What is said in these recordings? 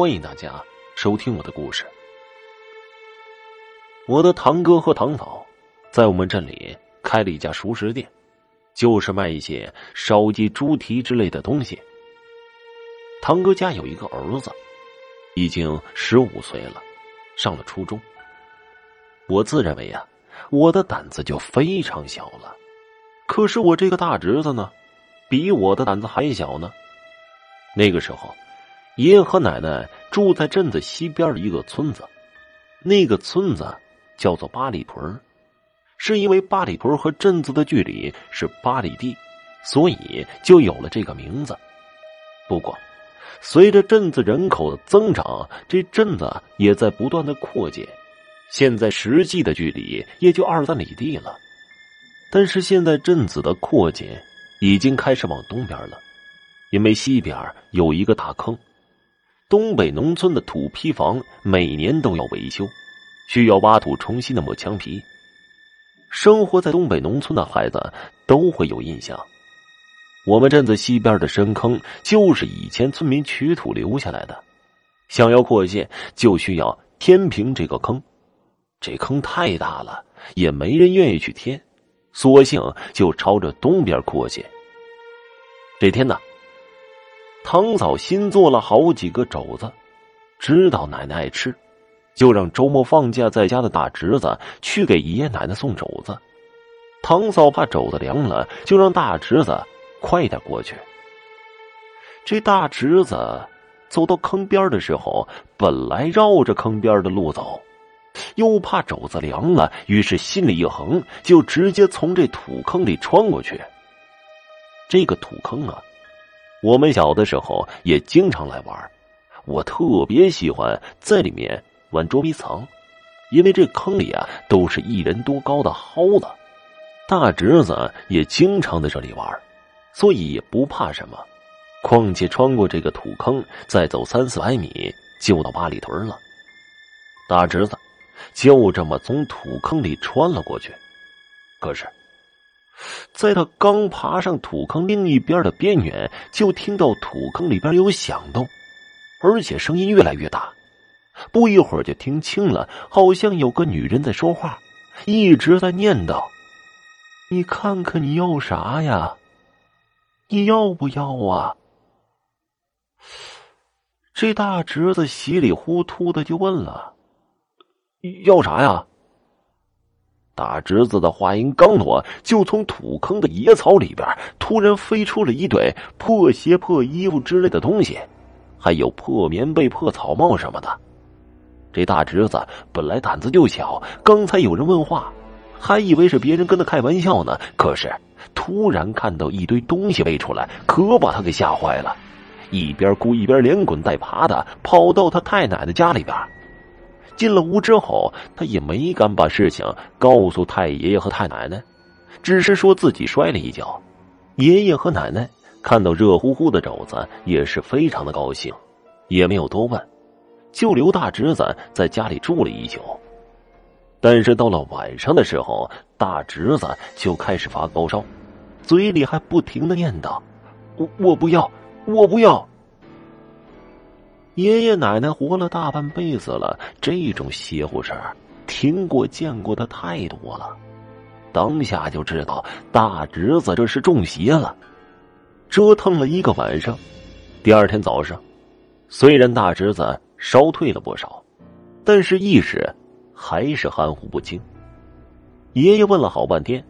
欢迎大家收听我的故事。我的堂哥和堂嫂在我们镇里开了一家熟食店，就是卖一些烧鸡、猪蹄之类的东西。堂哥家有一个儿子，已经十五岁了，上了初中。我自认为呀，我的胆子就非常小了，可是我这个大侄子呢，比我的胆子还小呢。那个时候。爷爷和奶奶住在镇子西边的一个村子，那个村子叫做八里屯是因为八里屯和镇子的距离是八里地，所以就有了这个名字。不过，随着镇子人口的增长，这镇子也在不断的扩建，现在实际的距离也就二三里地了。但是现在镇子的扩建已经开始往东边了，因为西边有一个大坑。东北农村的土坯房每年都要维修，需要挖土重新的抹墙皮。生活在东北农村的孩子都会有印象，我们镇子西边的深坑就是以前村民取土留下来的。想要扩建，就需要填平这个坑。这坑太大了，也没人愿意去填，索性就朝着东边扩建。这天呢。堂嫂新做了好几个肘子，知道奶奶爱吃，就让周末放假在家的大侄子去给爷爷奶奶送肘子。堂嫂怕肘子凉了，就让大侄子快点过去。这大侄子走到坑边的时候，本来绕着坑边的路走，又怕肘子凉了，于是心里一横，就直接从这土坑里穿过去。这个土坑啊。我们小的时候也经常来玩，我特别喜欢在里面玩捉迷藏，因为这坑里啊都是一人多高的蒿子。大侄子也经常在这里玩，所以也不怕什么。况且穿过这个土坑，再走三四百米就到八里屯了。大侄子就这么从土坑里穿了过去，可是。在他刚爬上土坑另一边的边缘，就听到土坑里边有响动，而且声音越来越大。不一会儿就听清了，好像有个女人在说话，一直在念叨：“你看看你要啥呀？你要不要啊？”这大侄子稀里糊涂的就问了：“要啥呀？”大侄子的话音刚落，就从土坑的野草里边突然飞出了一堆破鞋、破衣服之类的东西，还有破棉被、破草帽什么的。这大侄子本来胆子就小，刚才有人问话，还以为是别人跟他开玩笑呢。可是突然看到一堆东西飞出来，可把他给吓坏了，一边哭一边连滚带爬的跑到他太奶奶家里边。进了屋之后，他也没敢把事情告诉太爷爷和太奶奶，只是说自己摔了一跤。爷爷和奶奶看到热乎乎的肘子，也是非常的高兴，也没有多问，就留大侄子在家里住了一宿。但是到了晚上的时候，大侄子就开始发高烧，嘴里还不停的念叨：“我我不要，我不要。”爷爷奶奶活了大半辈子了，这种邪乎事儿听过见过的太多了，当下就知道大侄子这是中邪了。折腾了一个晚上，第二天早上，虽然大侄子烧退了不少，但是意识还是含糊不清。爷爷问了好半天，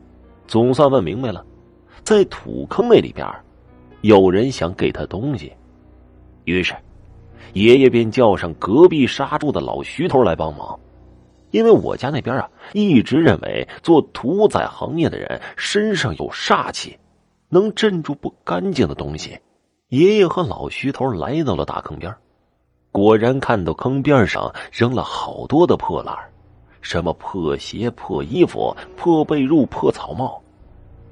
总算问明白了，在土坑那里边，有人想给他东西，于是。爷爷便叫上隔壁杀猪的老徐头来帮忙，因为我家那边啊一直认为做屠宰行业的人身上有煞气，能镇住不干净的东西。爷爷和老徐头来到了大坑边，果然看到坑边上扔了好多的破烂什么破鞋、破衣服、破被褥、破草帽。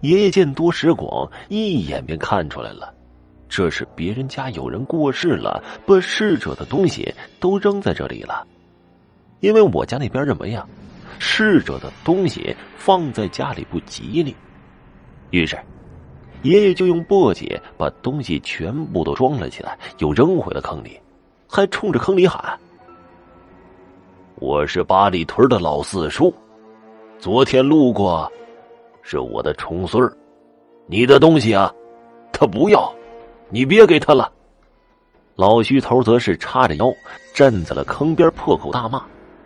爷爷见多识广，一眼便看出来了。这是别人家有人过世了，把逝者的东西都扔在这里了。因为我家那边认为啊，逝者的东西放在家里不吉利，于是爷爷就用簸箕把东西全部都装了起来，又扔回了坑里。还冲着坑里喊：“我是八里屯的老四叔，昨天路过，是我的重孙儿，你的东西啊，他不要，你别给他了。”老徐头则是叉着腰站在了坑边，破口大骂，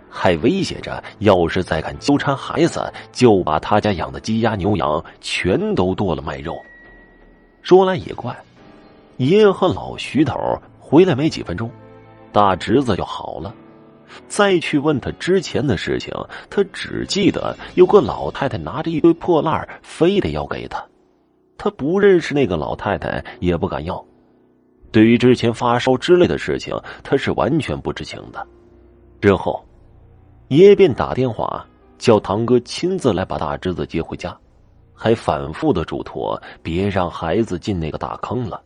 还威胁着：要是再敢纠缠孩子，就把他家养的鸡鸭牛羊全都剁了卖肉。说来也怪，爷爷和老徐头回来没几分钟，大侄子就好了。再去问他之前的事情，他只记得有个老太太拿着一堆破烂非得要给他。他不认识那个老太太，也不敢要。对于之前发烧之类的事情，他是完全不知情的。之后，爷爷便打电话叫堂哥亲自来把大侄子接回家，还反复的嘱托别让孩子进那个大坑了。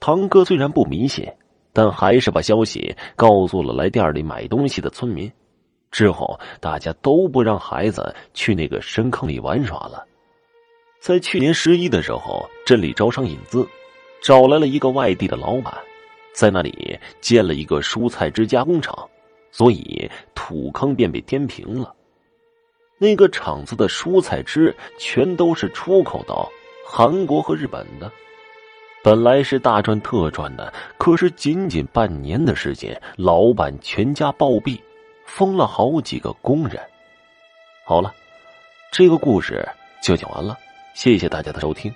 堂哥虽然不迷信，但还是把消息告诉了来店里买东西的村民。之后，大家都不让孩子去那个深坑里玩耍了。在去年十一的时候，镇里招商引资。找来了一个外地的老板，在那里建了一个蔬菜汁加工厂，所以土坑便被填平了。那个厂子的蔬菜汁全都是出口到韩国和日本的，本来是大赚特赚的，可是仅仅半年的时间，老板全家暴毙，封了好几个工人。好了，这个故事就讲完了，谢谢大家的收听。